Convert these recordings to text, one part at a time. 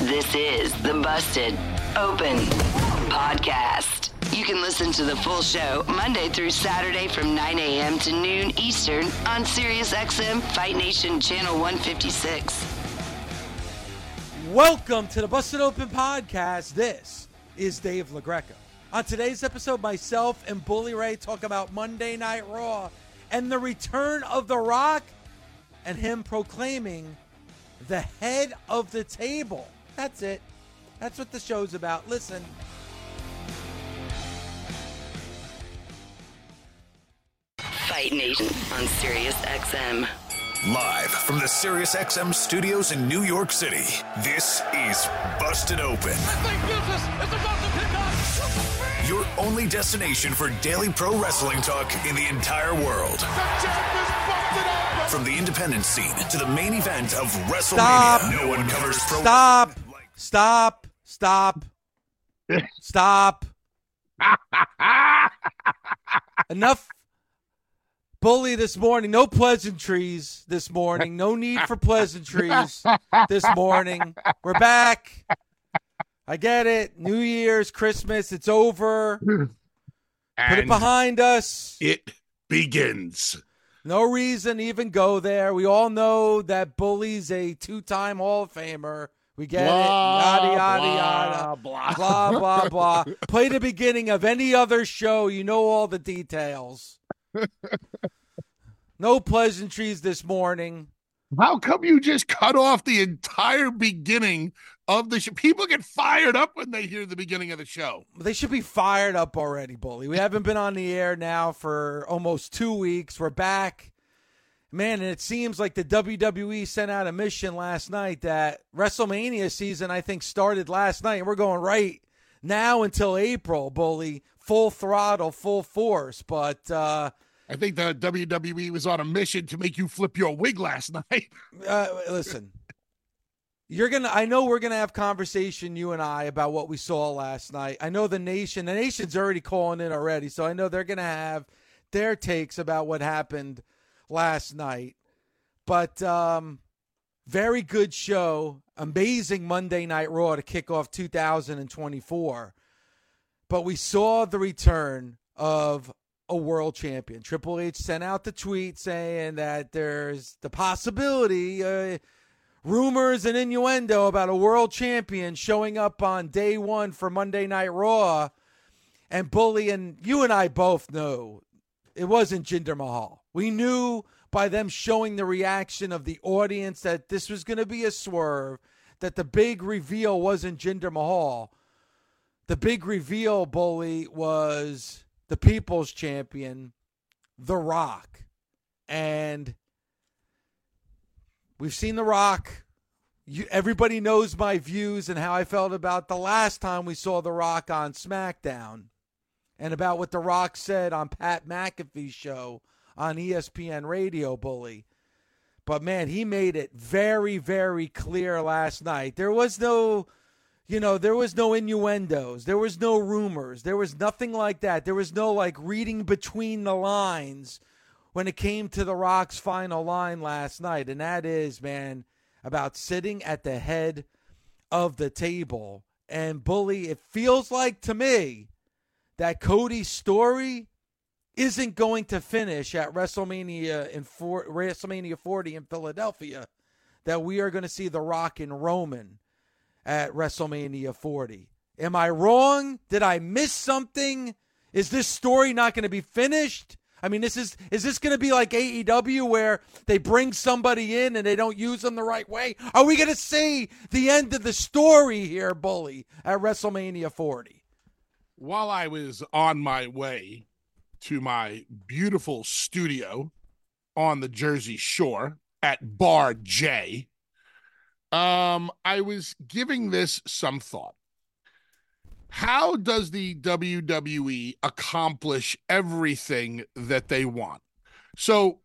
This is the Busted Open Podcast. You can listen to the full show Monday through Saturday from 9 a.m. to noon Eastern on SiriusXM Fight Nation Channel 156. Welcome to the Busted Open Podcast. This is Dave LaGreca. On today's episode, myself and Bully Ray talk about Monday Night Raw and the return of The Rock and him proclaiming the head of the table. That's it. That's what the show's about. Listen. Fight Nation on SiriusXM. Live from the SiriusXM studios in New York City, this is Busted Open. Thank goodness, it's about to pick up! Your only destination for daily pro wrestling talk in the entire world. From the independent scene to the main event of WrestleMania, Stop. no one covers pro Stop. Stop. Stop. Stop. Enough bully this morning. No pleasantries this morning. No need for pleasantries this morning. We're back. I get it. New Year's, Christmas, it's over. Put it behind us. it begins. No reason to even go there. We all know that Bully's a two-time Hall of Famer. We get it. Yada yada yada. blah. Blah blah blah. Play the beginning of any other show. You know all the details. No pleasantries this morning. How come you just cut off the entire beginning of the show? People get fired up when they hear the beginning of the show. They should be fired up already, Bully. We haven't been on the air now for almost two weeks. We're back. Man, and it seems like the WWE sent out a mission last night that WrestleMania season, I think, started last night. And we're going right now until April, Bully. Full throttle, full force. But uh, I think the WWE was on a mission to make you flip your wig last night. uh, listen, you're gonna. I know we're gonna have conversation, you and I, about what we saw last night. I know the nation. The nation's already calling in already, so I know they're gonna have their takes about what happened last night. But um, very good show. Amazing Monday Night Raw to kick off 2024. But we saw the return of a world champion. Triple H sent out the tweet saying that there's the possibility, uh, rumors and innuendo about a world champion showing up on day one for Monday Night Raw. And Bully and you and I both know it wasn't Jinder Mahal. We knew by them showing the reaction of the audience that this was going to be a swerve, that the big reveal wasn't Jinder Mahal. The big reveal, Bully, was the people's champion, The Rock. And we've seen The Rock. You, everybody knows my views and how I felt about the last time we saw The Rock on SmackDown and about what The Rock said on Pat McAfee's show on ESPN Radio, Bully. But man, he made it very, very clear last night. There was no, you know, there was no innuendos. There was no rumors. There was nothing like that. There was no like reading between the lines when it came to The Rock's final line last night. And that is, man, about sitting at the head of the table. And Bully, it feels like to me that Cody's story isn't going to finish at WrestleMania in WrestleMania 40 in Philadelphia that we are going to see The Rock and Roman at WrestleMania 40. Am I wrong? Did I miss something? Is this story not going to be finished? I mean, this is is this going to be like AEW where they bring somebody in and they don't use them the right way? Are we going to see the end of the story here, Bully, at WrestleMania 40? While I was on my way to my beautiful studio on the Jersey Shore at Bar J, um, I was giving this some thought. How does the WWE accomplish everything that they want? So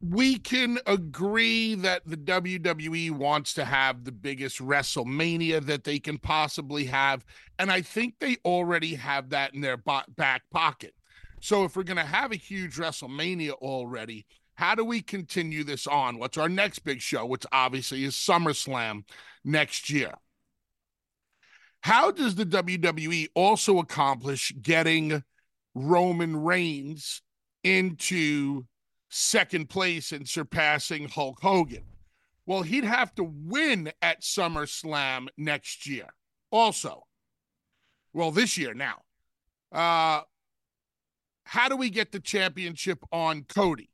we can agree that the WWE wants to have the biggest WrestleMania that they can possibly have. And I think they already have that in their back pocket. So if we're going to have a huge WrestleMania already, how do we continue this on? What's our next big show, which obviously is SummerSlam next year? How does the WWE also accomplish getting Roman Reigns into second place and surpassing Hulk Hogan? Well, he'd have to win at SummerSlam next year. Also, well, this year now. Uh, do we get the championship on Cody?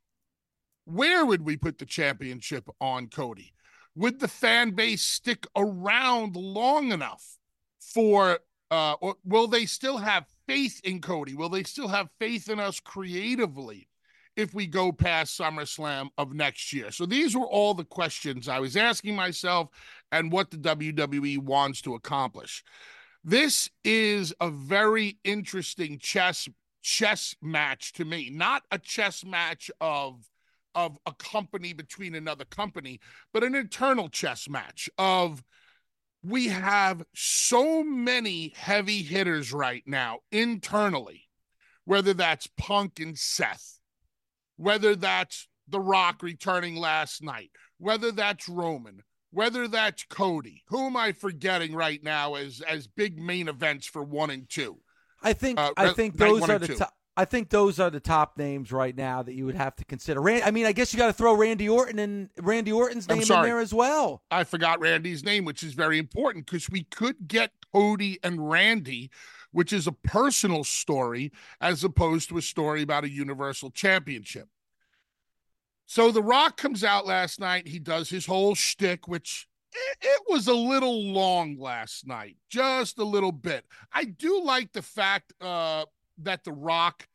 Where would we put the championship on Cody? Would the fan base stick around long enough for uh or will they still have faith in Cody? Will they still have faith in us creatively if we go past SummerSlam of next year? So these were all the questions I was asking myself and what the WWE wants to accomplish. This is a very interesting chess chess match to me. Not a chess match of of a company between another company, but an internal chess match of we have so many heavy hitters right now internally, whether that's Punk and Seth, whether that's The Rock returning last night, whether that's Roman, whether that's Cody. Who am I forgetting right now as as big main events for one and two? I think uh, I think those are the top. I think those are the top names right now that you would have to consider. Rand, I mean, I guess you got to throw Randy Orton and Randy Orton's name in there as well. I forgot Randy's name, which is very important because we could get Cody and Randy, which is a personal story as opposed to a story about a Universal Championship. So The Rock comes out last night. He does his whole shtick, which it, it was a little long last night, just a little bit. I do like the fact uh, that The Rock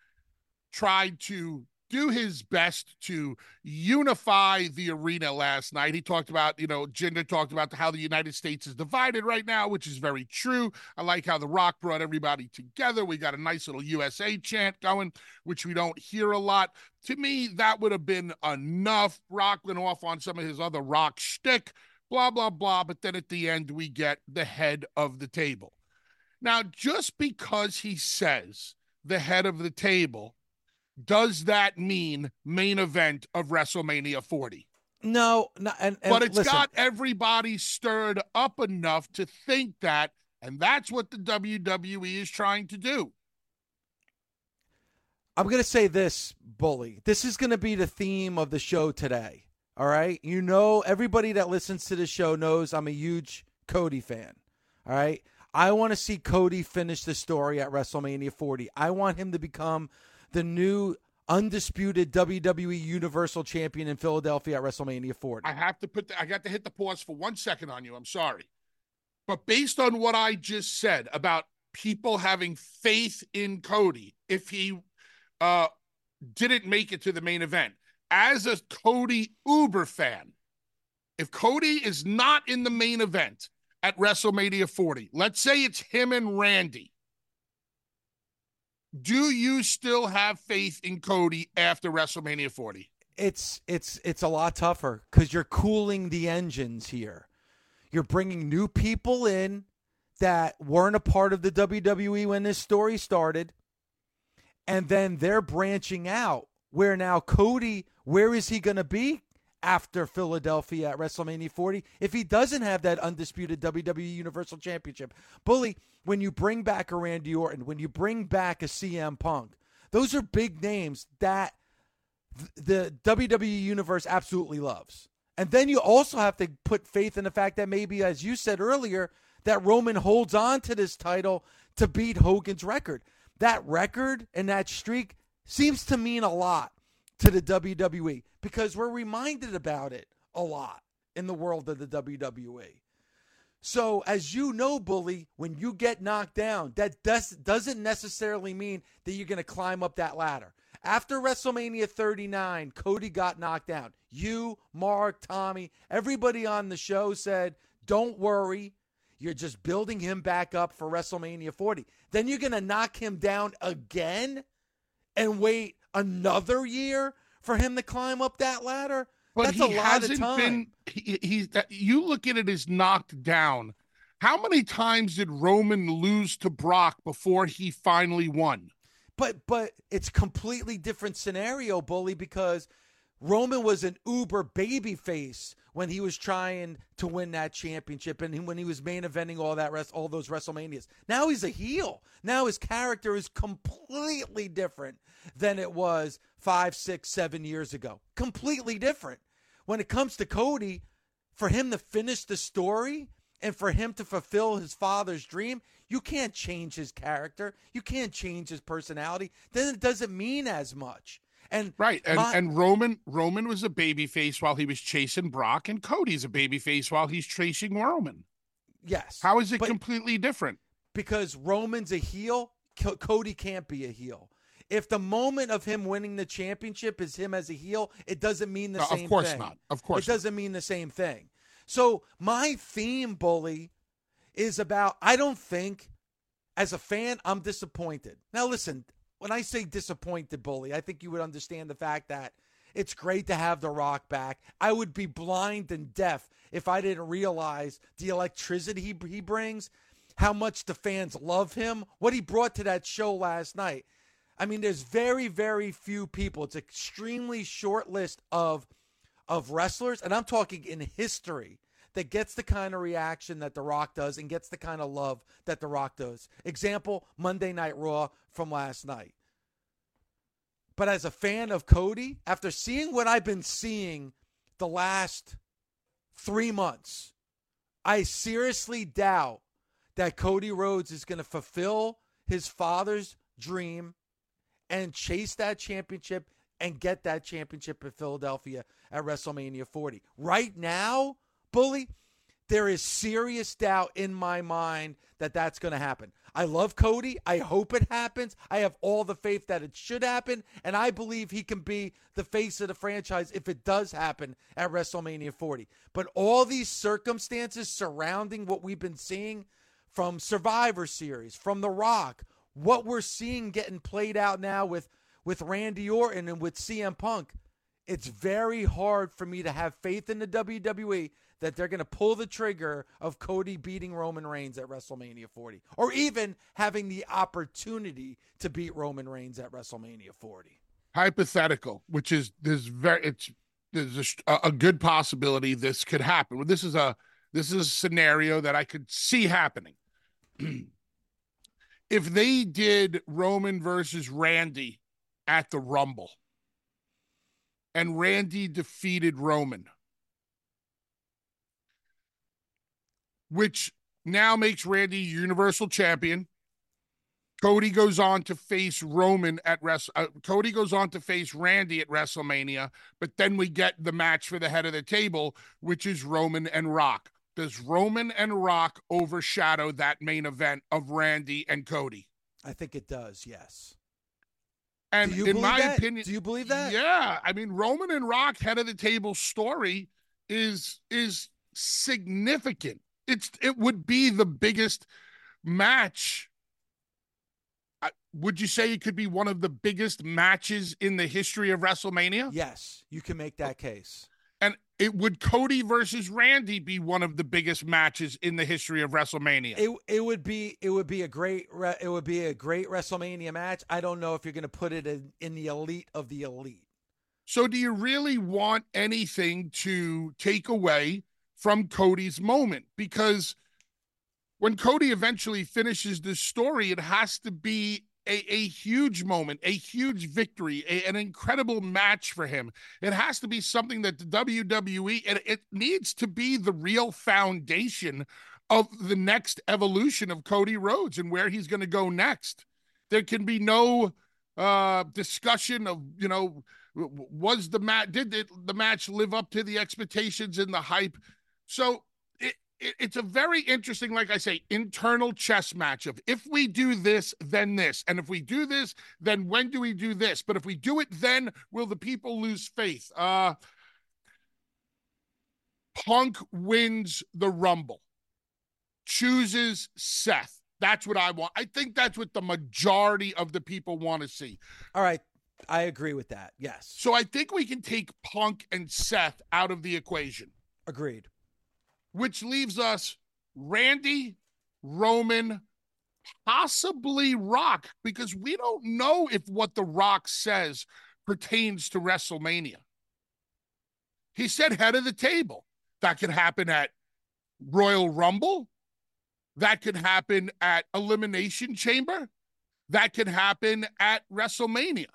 tried to do his best to unify the arena last night. He talked about, you know, Jinder talked about how the United States is divided right now, which is very true. I like how The Rock brought everybody together. We got a nice little USA chant going, which we don't hear a lot. To me, that would have been enough. Rock went off on some of his other rock shtick, blah, blah, blah. But then at the end, we get the head of the table. Now, just because he says the head of the table, does that mean main event of WrestleMania 40? No, no and, and but it's listen. got everybody stirred up enough to think that, and that's what the WWE is trying to do. I'm going to say this, Bully. This is going to be the theme of the show today. All right. You know, everybody that listens to the show knows I'm a huge Cody fan. All right. I want to see Cody finish the story at WrestleMania 40. I want him to become the new undisputed WWE Universal Champion in Philadelphia at WrestleMania 40. I have to put the, I got to hit the pause for one second on you. I'm sorry. But based on what I just said about people having faith in Cody, if he uh, didn't make it to the main event, as a Cody Uber fan, if Cody is not in the main event, at WrestleMania 40. Let's say it's him and Randy. Do you still have faith in Cody after WrestleMania 40? It's it's it's a lot tougher cuz you're cooling the engines here. You're bringing new people in that weren't a part of the WWE when this story started. And then they're branching out where now Cody, where is he going to be after Philadelphia at WrestleMania 40 if he doesn't have that undisputed WWE Universal Championship. Bully, when you bring back a Randy Orton, when you bring back a CM Punk, those are big names that the WWE Universe absolutely loves. And then you also have to put faith in the fact that maybe, as you said earlier, that Roman holds on to this title to beat Hogan's record. That record and that streak seems to mean a lot to the WWE because we're reminded about it a lot in the world of the WWE. So, as you know, Bully, when you get knocked down, that does, doesn't necessarily mean that you're going to climb up that ladder. After WrestleMania 39, Cody got knocked down. You, Mark, Tommy, everybody on the show said, Don't worry. You're just building him back up for WrestleMania 40. Then you're going to knock him down again and wait another year for him to climb up that ladder? But That's he a lot hasn't of time. been. He, he's. You look at it as knocked down. How many times did Roman lose to Brock before he finally won? But but it's completely different scenario, bully, because Roman was an uber baby face when he was trying to win that championship and when he was main eventing all that rest all those WrestleManias. Now he's a heel. Now his character is completely different than it was five, six, seven years ago. Completely different. When it comes to Cody, for him to finish the story and for him to fulfill his father's dream, you can't change his character. You can't change his personality. Then it doesn't mean as much. And Right, and my- and Roman Roman was a babyface while he was chasing Brock, and Cody's a babyface while he's chasing Roman. yes, How is it completely different? because Roman's a heel, Co- Cody can't be a heel. If the moment of him winning the championship is him as a heel, it doesn't mean the Uh, same of course thing. not. Of course, it doesn't mean the same thing. So my theme, bully, is about I don't think as a fan I'm disappointed. Now listen, when I say disappointed, bully, I think you would understand the fact that it's great to have The Rock back. I would be blind and deaf if I didn't realize the electricity he, he brings, how much the fans love him, what he brought to that show last night. I mean, there's very, very few people. It's extremely short list of of wrestlers, and I'm talking in history, that gets the kind of reaction that The Rock does and gets the kind of love that The Rock does. Example, Monday Night Raw from last night. But as a fan of Cody, after seeing what I've been seeing the last three months, I seriously doubt that Cody Rhodes is going to fulfill his father's dream and chase that championship and get that championship in Philadelphia at WrestleMania 40. Right now, Bully, there is serious doubt in my mind that that's going to happen. I love Cody. I hope it happens. I have all the faith that it should happen. And I believe he can be the face of the franchise if it does happen at WrestleMania 40. But all these circumstances surrounding what we've been seeing from Survivor Series, from The Rock, what we're seeing getting played out now with with Randy Orton and with CM Punk, it's very hard for me to have faith in the WWE that they're going to pull the trigger of Cody beating Roman Reigns at WrestleMania 40 or even having the opportunity to beat Roman Reigns at WrestleMania 40. hypothetical, which is there's very it's there's a, a good possibility this could happen. Well, this is a this is a scenario that I could see happening. if they did Roman versus Randy at the Rumble, and Randy defeated Roman, which now makes Randy Universal Champion. Cody goes on to face Roman at Wrest. Uh, Cody goes on to face Randy at WrestleMania, but then we get the match for the head of the table, which is Roman and Rock. Does Roman and Rock overshadow that main event of Randy and Cody? I think it does, yes. And in my that? opinion, Do you believe that? Yeah, I mean Roman and Rock head of the table story is is significant. It's it would be the biggest match. Would you say it could be one of the biggest matches in the history of WrestleMania? Yes, you can make that case. And it would Cody versus Randy be one of the biggest matches in the history of WrestleMania? It it would be it would be a great it would be a great WrestleMania match. I don't know if you're going to put it in, in the elite of the elite. So, do you really want anything to take away from Cody's moment? Because when Cody eventually finishes this story, it has to be a, a huge moment, a huge victory, a, an incredible match for him. It has to be something that the WWE, it, it needs to be the real foundation of the next evolution of Cody Rhodes and where he's going to go next. There can be no uh, discussion of, you know, was the match, did it, the match live up to the expectations and the hype? So it it's a very interesting, like I say, internal chess match of if we do this, then this. And if we do this, then when do we do this? But if we do it, then will the people lose faith? Uh, Punk wins the Rumble, chooses Seth. That's what I want. I think that's what the majority of the people want to see. All right. I agree with that. Yes. So I think we can take Punk and Seth out of the equation. Agreed which leaves us Randy, Roman, possibly Rock, because we don't know if what The Rock says pertains to WrestleMania. He said head of the table. That could happen at Royal Rumble. That could happen at Elimination Chamber. That could happen at WrestleMania.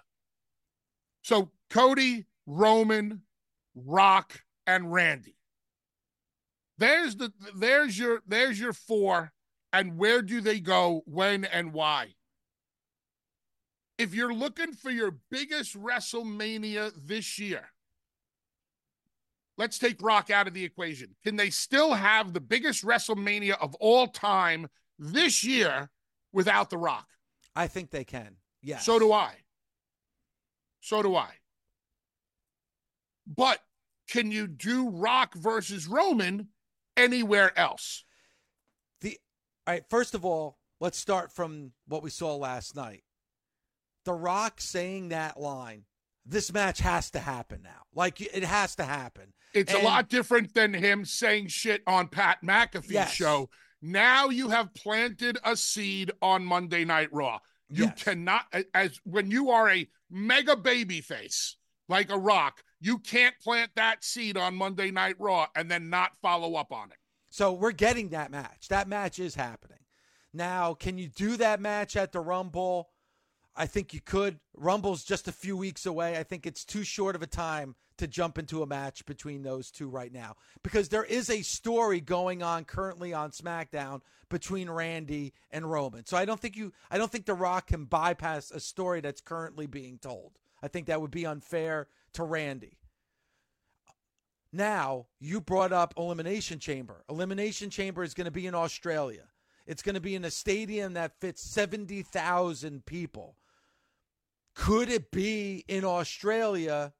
So Cody, Roman, Rock, and Randy. There's the there's your there's your four and where do they go when and why? If you're looking for your biggest WrestleMania this year, let's take Rock out of the equation. Can they still have the biggest WrestleMania of all time this year without The Rock? I think they can. Yeah. So do I. So do I. But can you do Rock versus Roman anywhere else. The all right, first of all, let's start from what we saw last night. The Rock saying that line, this match has to happen now. Like it has to happen. It's and, a lot different than him saying shit on Pat McAfee's yes. show. Now you have planted a seed on Monday Night Raw. You yes. cannot, as when you are a mega baby face like a rock, you can't plant that seed on Monday Night Raw and then not follow up on it. So we're getting that match. That match is happening. Now, can you do that match at the Rumble? I think you could. Rumble's just a few weeks away. I think it's too short of a time to jump into a match between those two right now because there is a story going on currently on SmackDown between Randy and Roman. So I don't think you I don't think The Rock can bypass a story that's currently being told. I think that would be unfair to Randy. Now, you brought up Elimination Chamber. Elimination Chamber is going to be in Australia. It's going to be in a stadium that fits 70,000 people. Could it be in Australia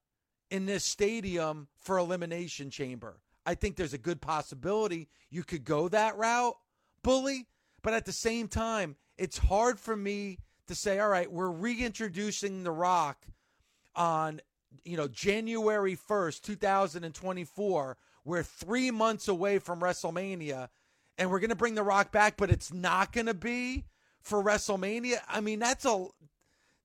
in this stadium for Elimination Chamber? I think there's a good possibility you could go that route, bully. But at the same time, it's hard for me to say, all right, we're reintroducing The Rock on you know, January 1st, 2024, we're three months away from WrestleMania and we're going to bring The Rock back, but it's not going to be for WrestleMania. I mean, that's a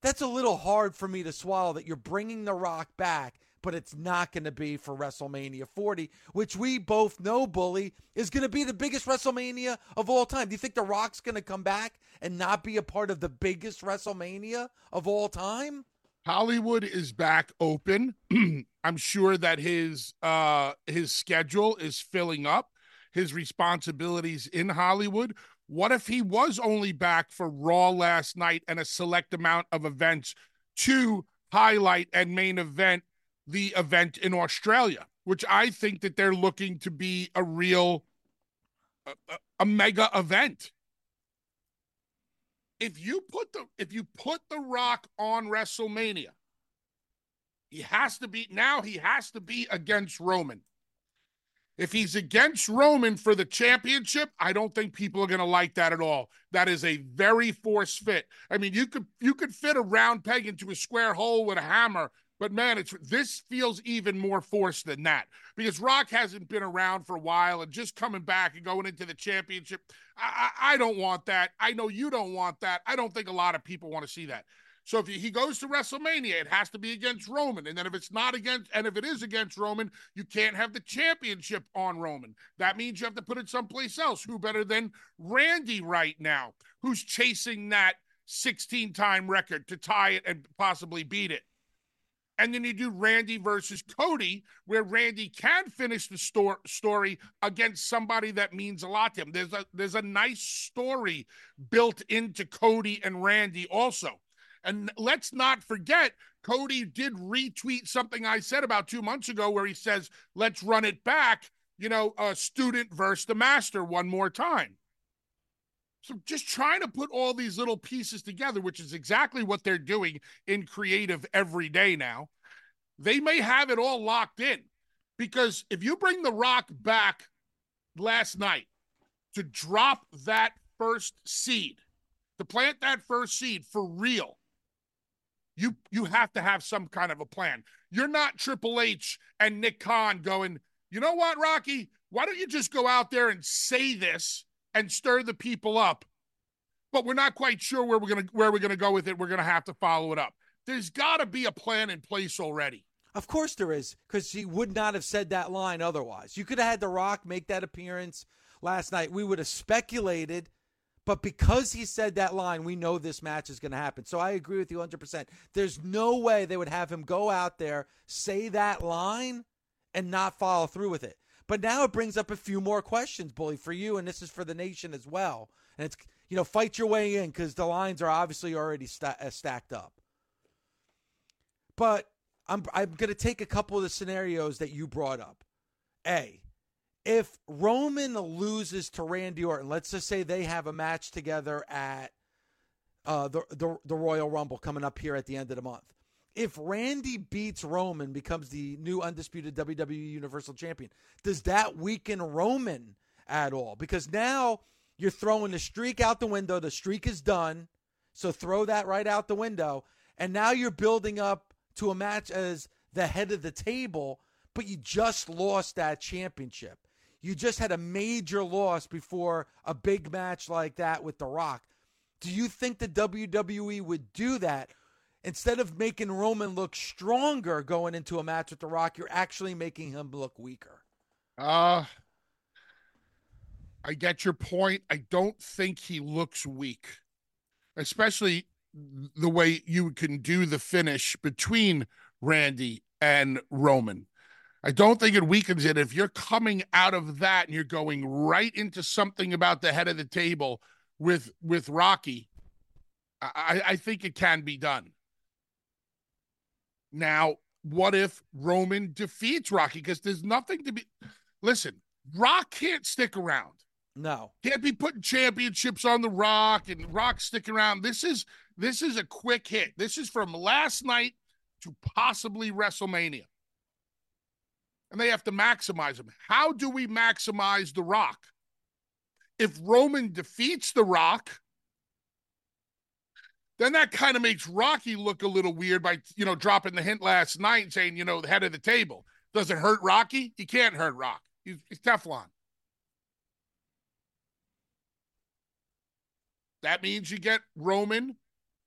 that's a little hard for me to swallow that you're bringing The Rock back, but it's not going to be for WrestleMania 40, which we both know, Bully, is going to be the biggest WrestleMania of all time. Do you think The Rock's going to come back and not be a part of the biggest WrestleMania of all time? Hollywood is back open. I'm sure that his uh his schedule is filling up, his responsibilities in Hollywood. What if he was only back for Raw last night and a select amount of events to highlight and main event the event in Australia, which I think that they're looking to be a real a, a mega event if you put the if you put the rock on WrestleMania, he has to be now he has to be against Roman. If he's against Roman for the championship, I don't think people are going to like that at all. That is a very forced fit. I mean, you could you could fit a round peg into a square hole with a hammer but man, it's this feels even more forced than that because Rock hasn't been around for a while and just coming back and going into the championship. I, I, I don't want that. I know you don't want that. I don't think a lot of people want to see that. So if he goes to WrestleMania, it has to be against Roman. And then if it's not against, and if it is against Roman, you can't have the championship on Roman. That means you have to put it someplace else. Who better than Randy right now, who's chasing that 16 time record to tie it and possibly beat it. And then you do Randy versus Cody, where Randy can finish the sto- story against somebody that means a lot to him. There's a there's a nice story built into Cody and Randy also. And let's not forget, Cody did retweet something I said about two months ago where he says, let's run it back, you know, a student versus the master one more time. So just trying to put all these little pieces together, which is exactly what they're doing in creative every day now. They may have it all locked in because if you bring The Rock back last night to drop that first seed, to plant that first seed for real, you you have to have some kind of a plan. You're not Triple H and Nick Khan going, you know what, Rocky? Why don't you just go out there and say this and stir the people up. But we're not quite sure where we're gonna where we're gonna go with it. We're gonna have to follow it up. There's got to be a plan in place already. Of course there is, because he would not have said that line otherwise. You could have had The Rock make that appearance last night. We would have speculated, but because he said that line, we know this match is going to happen. So I agree with you 100%. There's no way they would have him go out there, say that line, and not follow through with it. But now it brings up a few more questions, Bully, for you, and this is for the nation as well. And it's, you know, fight your way in because the lines are obviously already st- uh, stacked up. But I'm, I'm going to take a couple of the scenarios that you brought up. A, if Roman loses to Randy Orton, let's just say they have a match together at uh, the, the the Royal Rumble coming up here at the end of the month if Randy beats Roman, becomes the new undisputed WWE Universal Champion, does that weaken Roman at all? Because now you're throwing the streak out the window. The streak is done. So throw that right out the window. And now you're building up to a match as the head of the table, but you just lost that championship. You just had a major loss before a big match like that with The Rock. Do you think the WWE would do that? Instead of making Roman look stronger going into a match with The Rock, you're actually making him look weaker. Uh I get your point. I don't think he looks weak, especially the way you can do the finish between Randy and Roman. I don't think it weakens it. If you're coming out of that and you're going right into something about the head of the table with with Rocky, I, I think it can be done. Now, what if Roman defeats Rocky? Because there's nothing to be. Listen, Rock can't stick around. No, can't be putting championships on the Rock and Rock sticking around. This is this is a quick hit. This is from last night to possibly WrestleMania, and they have to maximize them. How do we maximize the Rock? If Roman defeats the Rock, then that kind of makes Rocky look a little weird by, you know, dropping the hint last night saying, you know, the head of the table. Does it hurt Rocky? He can't hurt Rock. He's, he's Teflon. That means you get Roman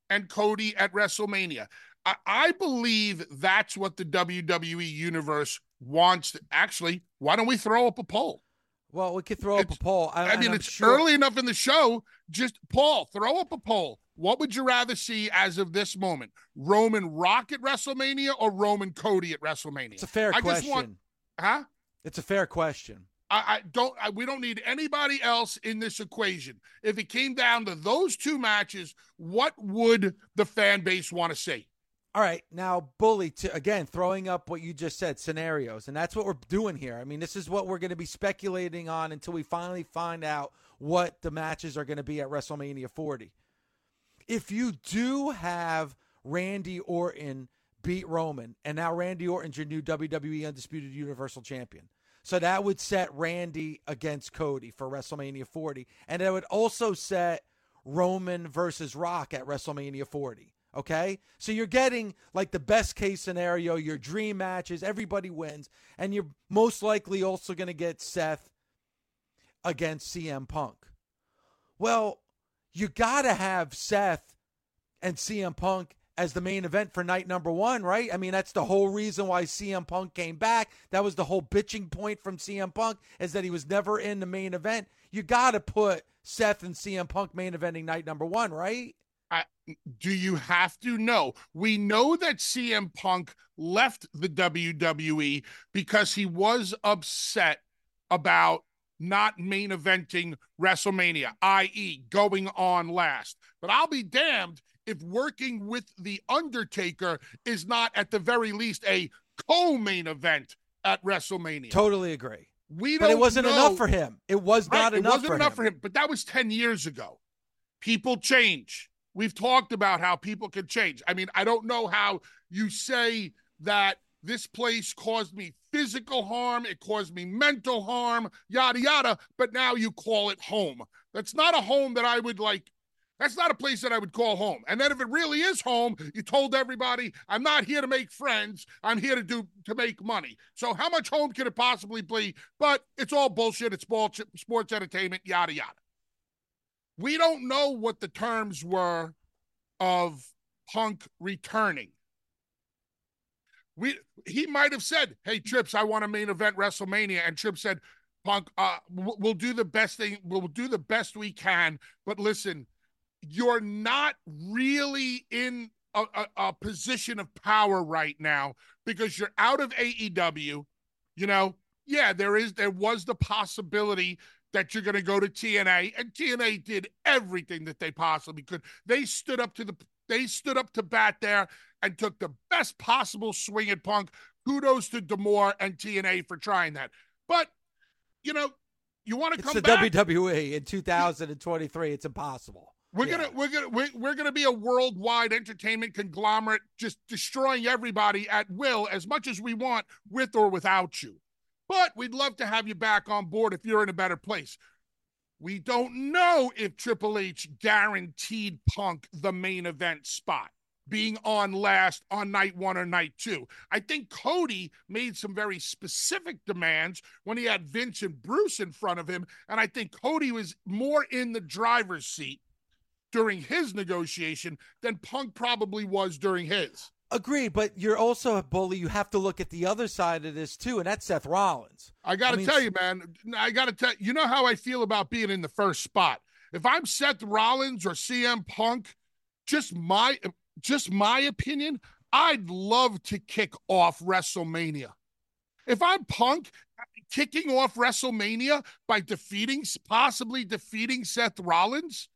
and Cody at WrestleMania. I, I believe that's what the WWE universe wants. To, actually, why don't we throw up a poll? Well, we could throw it's, up a poll. I, I mean, it's sure. early enough in the show. Just Paul, throw up a poll. What would you rather see as of this moment? Roman Rock at WrestleMania or Roman Cody at WrestleMania? It's a fair I question. Want, huh? It's a fair question. I, I don't. I, we don't need anybody else in this equation. If it came down to those two matches, what would the fan base want to see? All right, now bully to again throwing up what you just said scenarios, and that's what we're doing here. I mean, this is what we're going to be speculating on until we finally find out what the matches are going to be at WrestleMania 40 if you do have Randy Orton beat Roman, and now Randy Orton's your new WWE Undisputed Universal Champion. So that would set Randy against Cody for WrestleMania 40. And it would also set Roman versus Rock at WrestleMania 40. Okay? So you're getting like the best case scenario, your dream matches, everybody wins. And you're most likely also going to get Seth against CM Punk. Well, you got to have Seth and CM Punk as the main event for night number one, right? I mean, that's the whole reason why CM Punk came back. That was the whole bitching point from CM Punk is that he was never in the main event. You got to put Seth and CM Punk main eventing night number one, right? I, do you have to? No. We know that CM Punk left the WWE because he was upset about not main eventing WrestleMania, i.e., going on last. But I'll be damned if working with The Undertaker is not, at the very least, a co main event at WrestleMania. Totally agree. We but it wasn't know. enough for him. It was Right, not it enough, wasn't for, enough him. for him, but that was 10 years ago. People change. We've talked about how people can change. I mean, I don't know how you say that this place caused me physical harm, it caused me mental harm, yada, yada, but now you call it home. That's not a home that I would like. That's not a place that I would call home. And then if it really is home, you told everybody, I'm not here to make friends. I'm here to do to make money. So how much home could it possibly be? But it's all bullshit. It's sports entertainment, yada yada. We don't know what the terms were of Punk returning. We he might have said, "Hey Trips, I want a main event WrestleMania," and Trips said, "Punk, uh, we'll do the best thing. We'll do the best we can." But listen, you're not really in a, a, a position of power right now because you're out of AEW. You know, yeah, there is there was the possibility that you're going to go to TNA, and TNA did everything that they possibly could. They stood up to the they stood up to bat there and took the best possible swing at Punk. Kudos to D'Amore and TNA for trying that. But you know, you want to come It's the back. WWE in 2023. It's impossible. We're Yeah. gonna we're gonna we're, we're gonna be a worldwide entertainment conglomerate, just destroying everybody at will as much as we want, with or without you. But we'd love to have you back on board if you're in a better place. We don't know if Triple H guaranteed Punk the main event spot, being on last on night one or night two. I think Cody made some very specific demands when he had Vince and Bruce in front of him. And I think Cody was more in the driver's seat during his negotiation than Punk probably was during his. Agreed, but you're also a bully. You have to look at the other side of this too, and that's Seth Rollins. I got to I mean, tell you, man, I got to tell you know how I feel about being in the first spot. If I'm Seth Rollins or CM Punk, just my just my opinion, I'd love to kick off WrestleMania. If I'm Punk kicking off WrestleMania by defeating possibly defeating Seth Rollins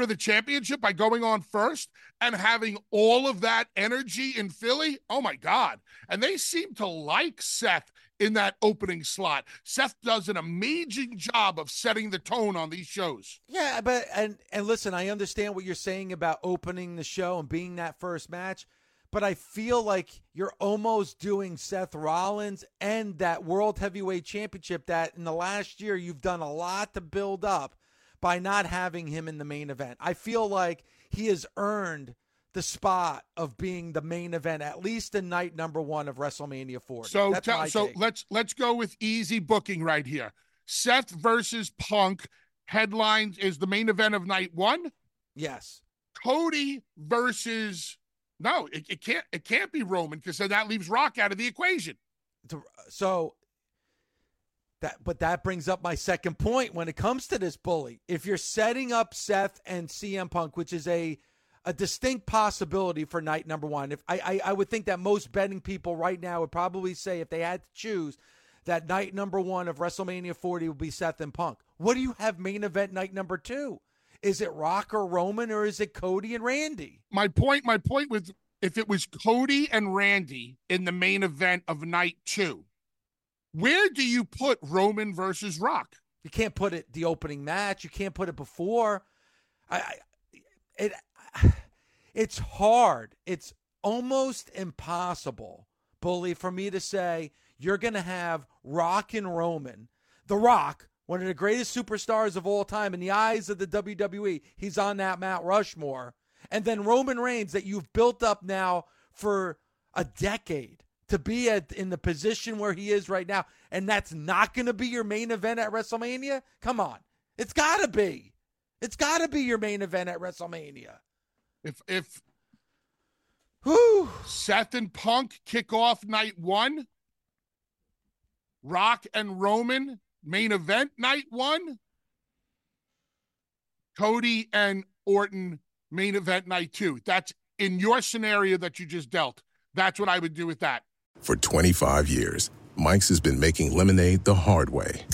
for the championship by going on first and having all of that energy in Philly, oh my god. And they seem to like Seth in that opening slot. Seth does an amazing job of setting the tone on these shows. Yeah, but and and listen, I understand what you're saying about opening the show and being that first match, but I feel like you're almost doing Seth Rollins and that World Heavyweight Championship that in the last year you've done a lot to build up by not having him in the main event. I feel like he has earned the spot of being the main event at least in night number 1 of WrestleMania 40. So my so take. let's let's go with easy booking right here. Seth versus Punk headlines is the main event of night 1. yes. Cody versus no, it, it can't it can't be Roman because then that leaves Rock out of the equation. so that but that brings up my second point when it comes to this bully. If you're setting up Seth and CM Punk, which is a a distinct possibility for night number one, if I, I I would think that most betting people right now would probably say if they had to choose that night number one of WrestleMania 40 would be Seth and Punk. What do you have main event night number two? Is it Rock or Roman or is it Cody and Randy? My point my point was if it was Cody and Randy in the main event of night 2, where do you put Roman versus Rock? You can't put it the opening match. You can't put it before. I, I it it's hard. It's almost impossible, bully, for me to say you're going to have Rock and Roman, The Rock, one of the greatest superstars of all time in the eyes of the WWE. He's on that Mount Rushmore, and then Roman Reigns that you've built up now for a decade to be at, in the position where he is right now, and that's not going to be your main event at WrestleMania? Come on. It's got to be. It's got to be your main event at WrestleMania. If if Whew. Seth and Punk kick off night 1, Rock and Roman main event night 1, Cody and Orton main event night two. That's in your scenario that you just dealt. That's what I would do with that. For 25 years, Mike's has been making lemonade the hard way.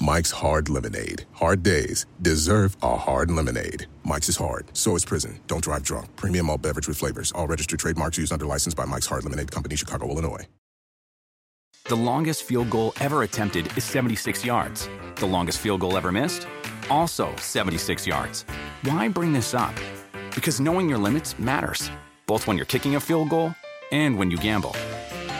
Mike's Hard Lemonade. Hard days deserve a hard lemonade. Mike's is hard, so is prison. Don't drive drunk. Premium all beverage with flavors. All registered trademarks used under license by Mike's Hard Lemonade Company, Chicago, Illinois. The longest field goal ever attempted is 76 yards. The longest field goal ever missed? Also 76 yards. Why bring this up? Because knowing your limits matters, both when you're kicking a field goal and when you gamble.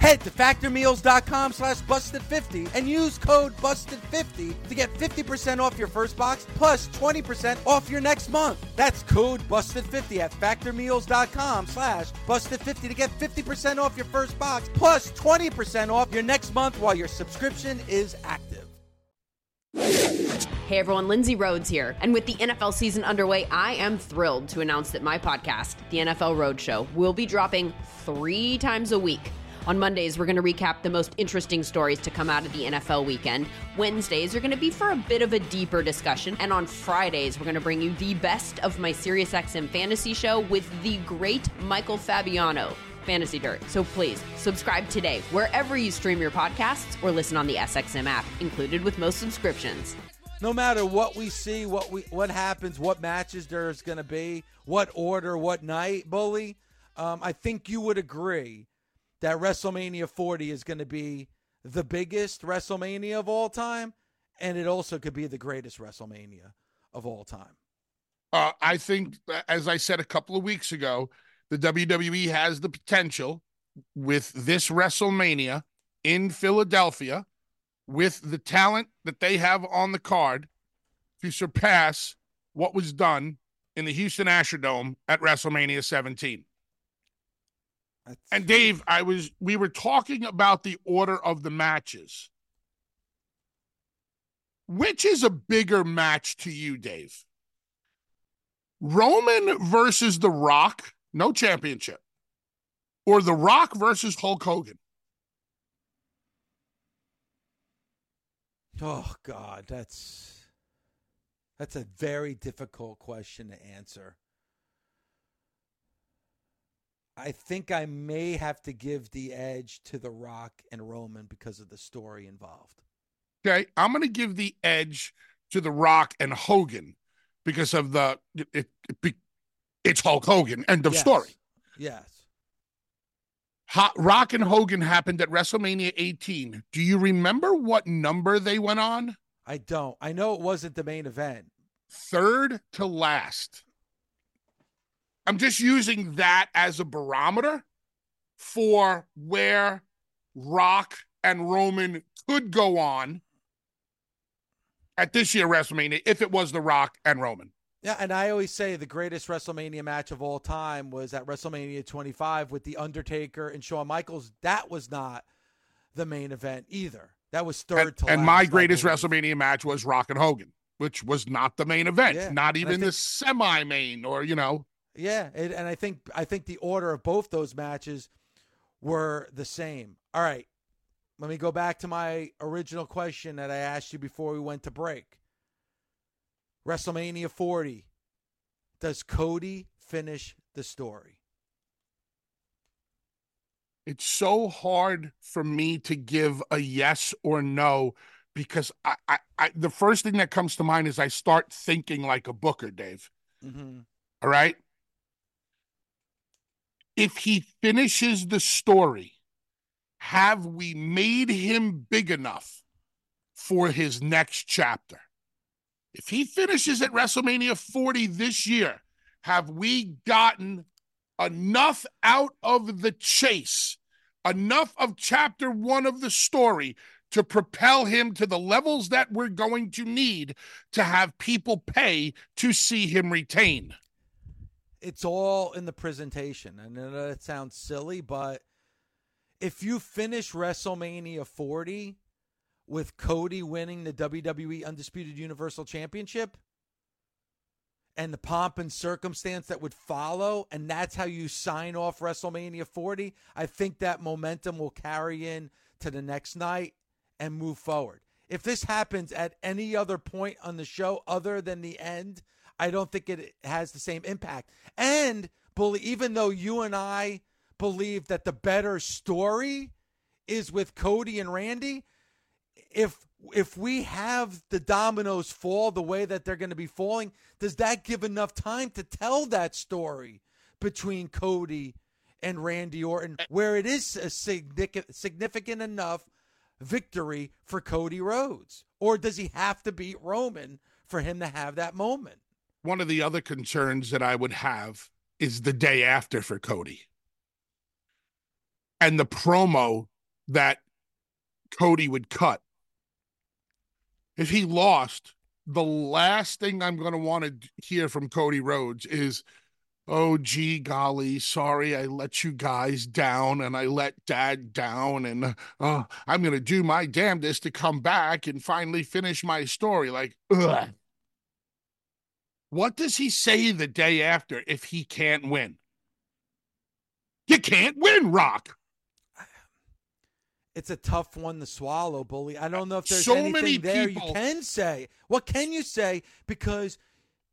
Head to factormeals.com slash busted50 and use code busted50 to get 50% off your first box plus 20% off your next month. That's code busted50 at factormeals.com slash busted50 to get 50% off your first box plus 20% off your next month while your subscription is active. Hey everyone, Lindsay Rhodes here. And with the NFL season underway, I am thrilled to announce that my podcast, The NFL Roadshow, will be dropping three times a week. On Mondays, we're going to recap the most interesting stories to come out of the NFL weekend. Wednesdays are going to be for a bit of a deeper discussion. And on Fridays, we're going to bring you the best of my SiriusXM fantasy show with the great Michael Fabiano. Fantasy Dirt. So please subscribe today wherever you stream your podcasts or listen on the SXM app, included with most subscriptions. No matter what we see, what we what happens, what matches there's going to be, what order, what night, bully, um, I think you would agree that WrestleMania 40 is going to be the biggest WrestleMania of all time, and it also could be the greatest WrestleMania of all time. Uh, I think, as I said a couple of weeks ago, the WWE has the potential with this WrestleMania in Philadelphia, with the talent that they have on the card, to surpass what was done in the Houston Astrodome at WrestleMania 17. That's... And Dave, I was we were talking about the order of the matches. Which is a bigger match to you, Dave? Roman versus The Rock, no championship. Or The Rock versus Hulk Hogan? Oh God, that's that's a very difficult question to answer. I think I may have to give the edge to The Rock and Roman because of the story involved. Okay, I'm going to give the edge to The Rock and Hogan because of the it, it, it's Hulk Hogan. End of yes. story. Yes. Hot, Rock and Hogan happened at WrestleMania 18. Do you remember what number they went on? I don't. I know it wasn't the main event. Third to last. I'm just using that as a barometer for where Rock and Roman could go on at this year WrestleMania if it was The Rock and Roman. Yeah, and I always say the greatest WrestleMania match of all time was at WrestleMania 25 with The Undertaker and Shawn Michaels. That was not the main event either. That was third and, to And last, my greatest. WrestleMania match was Rock and Hogan, which was not the main event, Yeah, not even the semi-main or you know. Yeah, it, and I think I think the order of both those matches were the same. All right, let me go back to my original question that I asked you before we went to break. WrestleMania 40. Does Cody finish the story? It's so hard for me to give a yes or no because I, I, I the first thing that comes to mind is I start thinking like a booker, Dave. Mm-hmm. All right. If he finishes the story, have we made him big enough for his next chapter? If he finishes at WrestleMania 40 this year, have we gotten enough out of the chase, enough of chapter one of the story to propel him to the levels that we're going to need to have people pay to see him retain? It's all in the presentation. I know that sounds silly, but if you finish WrestleMania 40 with Cody winning the WWE Undisputed Universal Championship and the pomp and circumstance that would follow, and that's how you sign off WrestleMania 40, I think that momentum will carry in to the next night and move forward. If this happens at any other point on the show other than the end, I don't think it has the same impact. And, Bully, even though you and I believe that the better story is with Cody and Randy, if if we have the dominoes fall the way that they're going to be falling, does that give enough time to tell that story between Cody and Randy Orton, where it is a significant significant enough victory for Cody Rhodes, or does he have to beat Roman for him to have that moment? One of the other concerns that I would have is the day after for Cody and the promo that Cody would cut. If he lost, the last thing I'm going to want to hear from Cody Rhodes is, oh, gee, golly, sorry, I let you guys down and I let dad down. And uh, I'm going to do my damnedest to come back and finally finish my story. Like, ugh. What does he say the day after if he can't win? You can't win, Rock. It's a tough one to swallow, bully. I don't know if there's So anything many there you can say. What can you say? Because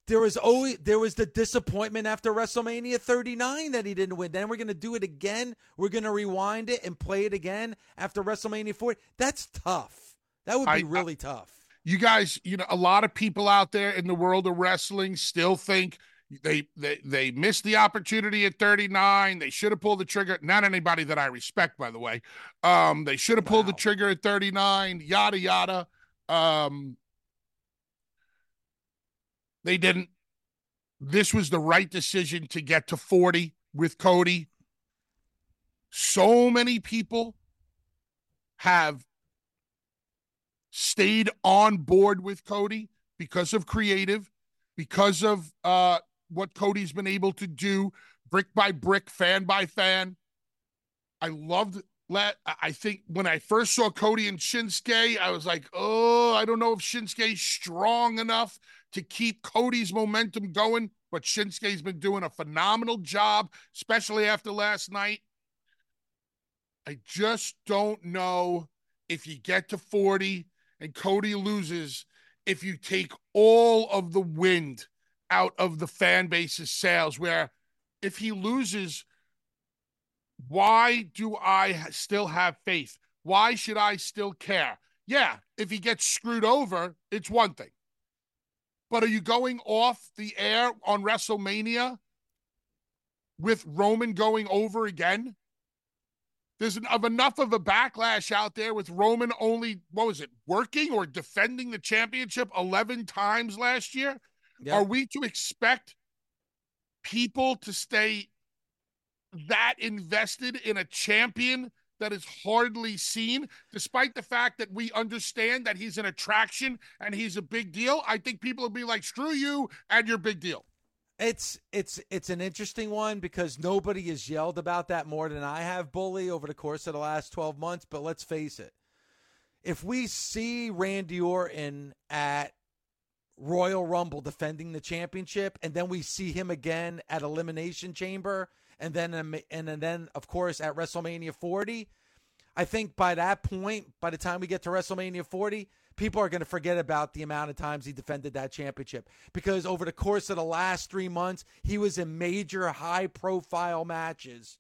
there was always there was the disappointment after WrestleMania 39 that he didn't win. Then we're gonna do it again. We're gonna rewind it and play it again after WrestleMania 40. That's tough. That would be I- I- really tough. You guys, you know, a lot of people out there in the world of wrestling still think they they they missed the opportunity at 39. They should have pulled the trigger. Not anybody that I respect, by the way. Um, they should have pulled the trigger at 39, yada yada. Um they didn't. This was the right decision to get to 40 with Cody. So many people have stayed on board with Cody because of creative, because of uh, what Cody's been able to do brick by brick, fan by fan. I loved let I think when I first saw Cody and Shinsuke, I was like, oh, I don't know if Shinsuke's strong enough to keep Cody's momentum going, but Shinsuke's been doing a phenomenal job, especially after last night. I just don't know if you get to 40 and Cody loses, if you take all of the wind out of the fan base's sails, where if he loses, why do I still have faith? Why should I still care? Yeah, if he gets screwed over, it's one thing. But are you going off the air on WrestleMania with Roman going over again? There's of enough of a backlash out there with Roman only, what was it, working or defending the championship 11 times last year? Are we to expect people to stay that invested in a champion that is hardly seen, despite the fact that we understand that he's an attraction and he's a big deal. I think people will be like, screw you and your big deal. It's it's it's an interesting one because nobody has yelled about that more than I have, bully, over the course of the last twelve months. But let's face it, if we see Randy Orton at Royal Rumble defending the championship, and then we see him again at Elimination Chamber, and then um, and then of course at WrestleMania 40. I think by that point, by the time we get to WrestleMania 40, people are going to forget about the amount of times he defended that championship because over the course of the last three months, he was in major high profile matches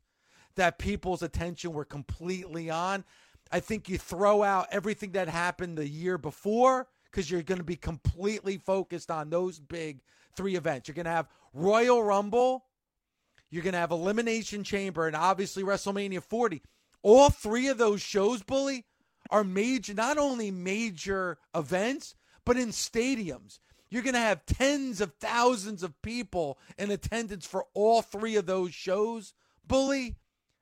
that people's attention were completely on. I think you throw out everything that happened the year before because you're going to be completely focused on those big three events. You're going to have Royal Rumble, you're going to have Elimination Chamber, and obviously WrestleMania 40. All three of those shows, Bully, are major, not only major events, but in stadiums. You're going to have tens of thousands of people in attendance for all three of those shows, Bully.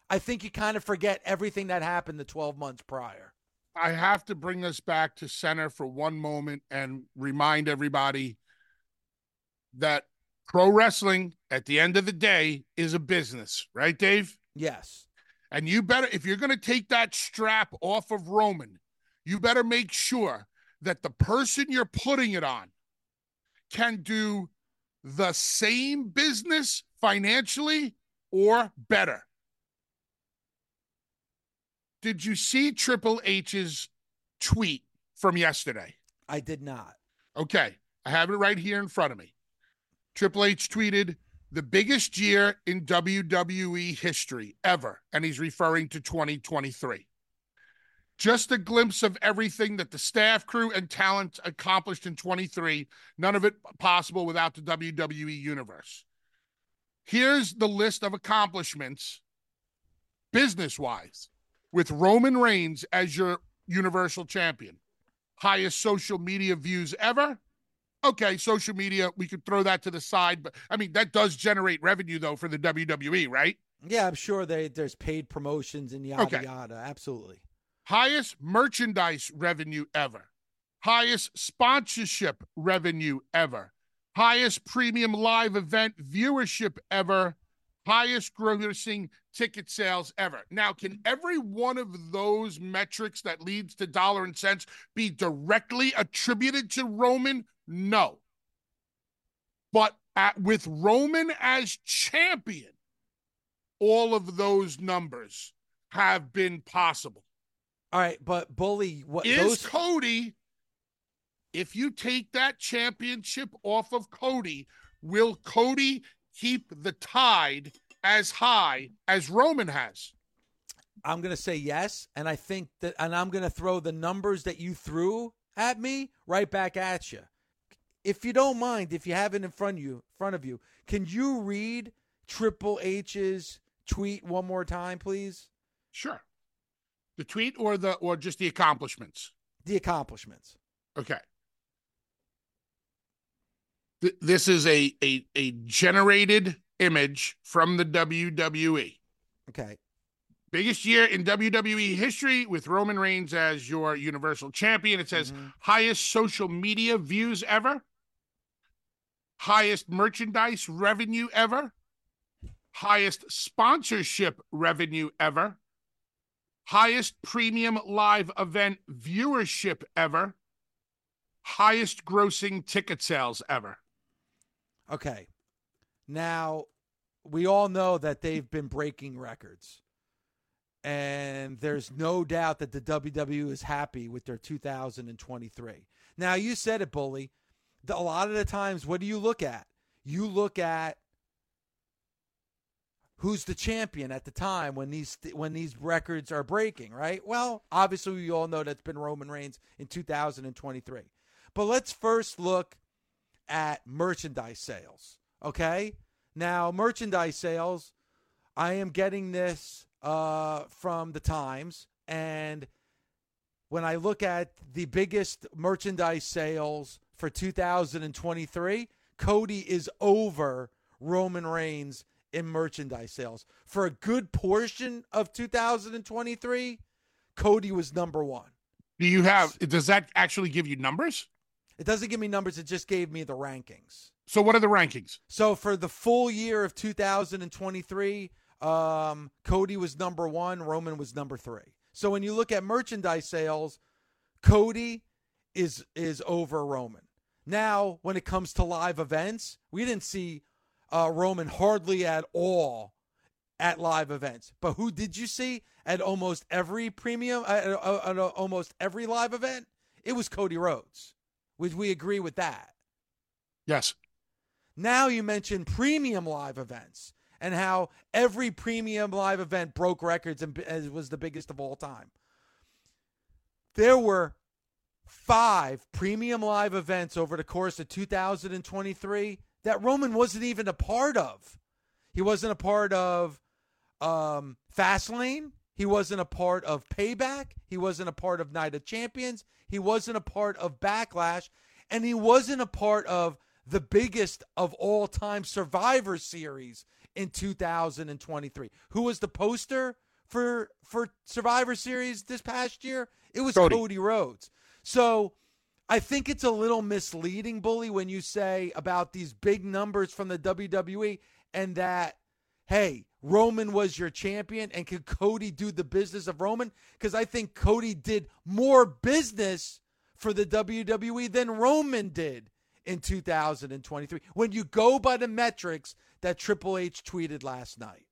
I think you kind of forget everything that happened the 12 months prior. I have to bring us back to center for one moment and remind everybody that pro wrestling at the end of the day is a business, right, Dave? Yes. And you better, if you're going to take that strap off of Roman, you better make sure that the person you're putting it on can do the same business financially or better. Did you see Triple H's tweet from yesterday? I did not. Okay. I have it right here in front of me. Triple H tweeted, the biggest year in WWE history ever. And he's referring to 2023. Just a glimpse of everything that the staff, crew, and talent accomplished in 23. None of it possible without the WWE universe. Here's the list of accomplishments business wise with Roman Reigns as your Universal Champion. Highest social media views ever. Okay, social media, we could throw that to the side, but I mean, that does generate revenue though for the WWE, right? Yeah, I'm sure they, there's paid promotions and yada okay. yada. Absolutely. Highest merchandise revenue ever. Highest sponsorship revenue ever. Highest premium live event viewership ever highest grossing ticket sales ever. Now, can every one of those metrics that leads to dollar and cents be directly attributed to Roman? No. But at, with Roman as champion, all of those numbers have been possible. All right, but bully, what is those... Cody? If you take that championship off of Cody, will Cody keep the tide as high as Roman has? I'm going to say yes. And I think that, and I'm going to throw the numbers that you threw at me right back at you. If you don't mind, if you have it in front of you, front of you, can you read Triple H's tweet one more time, please? Sure. The tweet or the or just the accomplishments? The accomplishments. Okay this is a, a a generated image from the WWE. Okay. Biggest year in WWE history with Roman Reigns as your Universal Champion. It says mm-hmm. highest social media views ever, highest merchandise revenue ever, highest sponsorship revenue ever, highest premium live event viewership ever, highest grossing ticket sales ever. Okay. Now, we all know that they've been breaking records. And there's no doubt that the WWE is happy with their 2023. Now, you said it, Bully. A lot of the times, what do you look at? You look at who's the champion at the time when these when these records are breaking, right? Well, obviously we all know that's been Roman Reigns in 2023. But let's first look at merchandise sales. Okay. Now, merchandise sales, I am getting this uh, from the Times. And when I look at the biggest merchandise sales for 2023, Cody is over Roman Reigns in merchandise sales. For a good portion of 2023, Cody was number one. Do you have, does that actually give you numbers? It doesn't give me numbers, it just gave me the rankings. So, what are the rankings? So, for the full year of 2023, um, Cody was number one, Roman was number three. So, when you look at merchandise sales, Cody is is over Roman. Now, when it comes to live events, we didn't see uh, Roman hardly at all at live events. But who did you see at almost every premium, uh, at, uh, at, at almost every live event? It was Cody Rhodes. Would we agree with that? Yes. Now you mentioned premium live events and how every premium live event broke records and was the biggest of all time. There were five premium live events over the course of 2023 that Roman wasn't even a part of. He wasn't a part of um, Fastlane. He wasn't a part of Payback. He wasn't a part of Night of Champions. He wasn't a part of Backlash. And he wasn't a part of the biggest of all time Survivor Series in 2023. Who was the poster for for Survivor Series this past year? It was Cody, Cody Rhodes. So I think it's a little misleading, Bully, when you say about these big numbers from the WWE and that, hey, Roman was your champion and could Cody do the business of Roman? Because I think Cody did more business for the WWE than Roman did in 2023 when you go by the metrics that Triple H tweeted last night.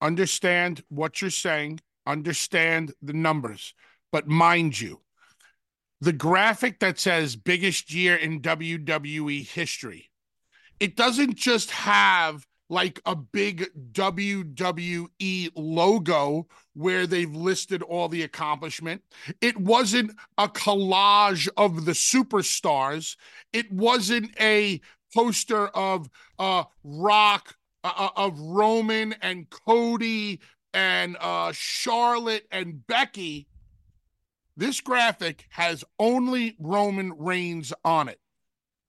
Understand what you're saying, understand the numbers, but mind you, the graphic that says biggest year in WWE history, it doesn't just have like a big WWE logo where they've listed all the accomplishment. It wasn't a collage of the superstars. It wasn't a poster of uh Rock uh, uh of Roman and Cody and uh Charlotte and Becky. This graphic has only Roman Reigns on it.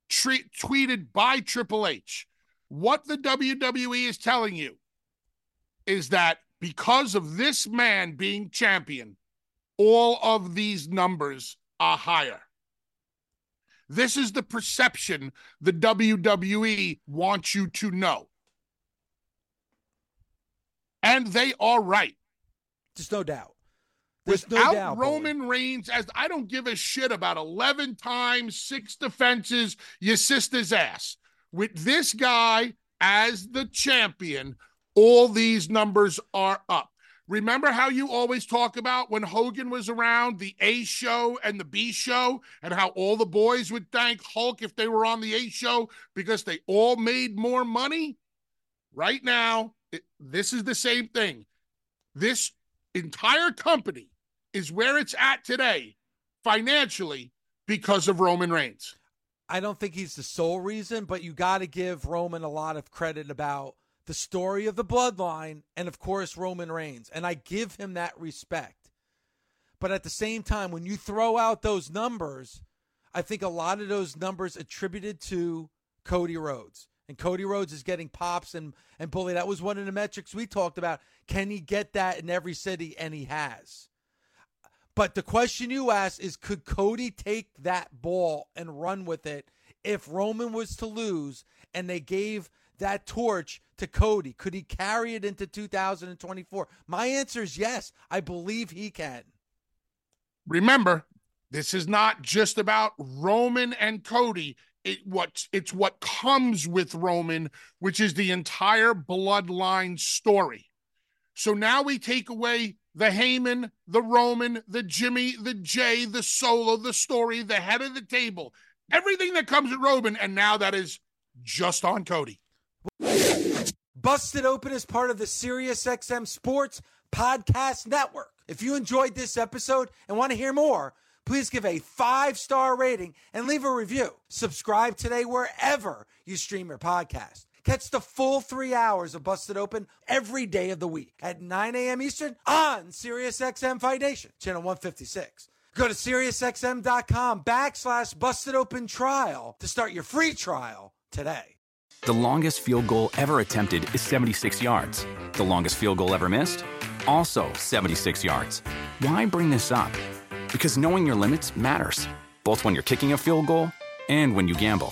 Tre- tweeted by Triple H. What the WWE is telling you is that because of this man being champion, all of these numbers are higher. This is the perception the WWE wants you to know. And they are right. There's no doubt. There's Without no Roman Reigns, as I don't give a shit about 11 times, six defenses, your sister's ass with this guy as the champion, all these numbers are up. Remember how you always talk about when Hogan was around the A show and the B show, and how all the boys would thank Hulk if they were on the A show because they all made more money? Right now, it, this is the same thing. This entire company is where it's at today financially because of Roman Reigns. I don't think he's the sole reason, but you got to give Roman a lot of credit about the story of the bloodline and, of course, Roman Reigns. And I give him that respect. But at the same time, when you throw out those numbers, I think a lot of those numbers attributed to Cody Rhodes. And Cody Rhodes is getting pops and, and bully. That was one of the metrics we talked about. Can he get that in every city? And he has. But the question you asked is could Cody take that ball and run with it if Roman was to lose and they gave that torch to Cody? Could he carry it into 2024? My answer is yes. I believe he can. Remember, this is not just about Roman and Cody. It what it's what comes with Roman, which is the entire bloodline story. So now we take away the Heyman, the Roman, the Jimmy, the Jay, the Solo, the story, the head of the table, everything that comes with Roman, and now that is just on Cody. Busted Open is part of the SiriusXM Sports Podcast Network. If you enjoyed this episode and want to hear more, please give a five star rating and leave a review. Subscribe today wherever you stream your podcast. Catch the full three hours of Busted Open every day of the week at 9 a.m. Eastern on SiriusXM Fight Nation, channel 156. Go to SiriusXM.com backslash Busted Open Trial to start your free trial today. The longest field goal ever attempted is 76 yards. The longest field goal ever missed? Also 76 yards. Why bring this up? Because knowing your limits matters, both when you're kicking a field goal and when you gamble.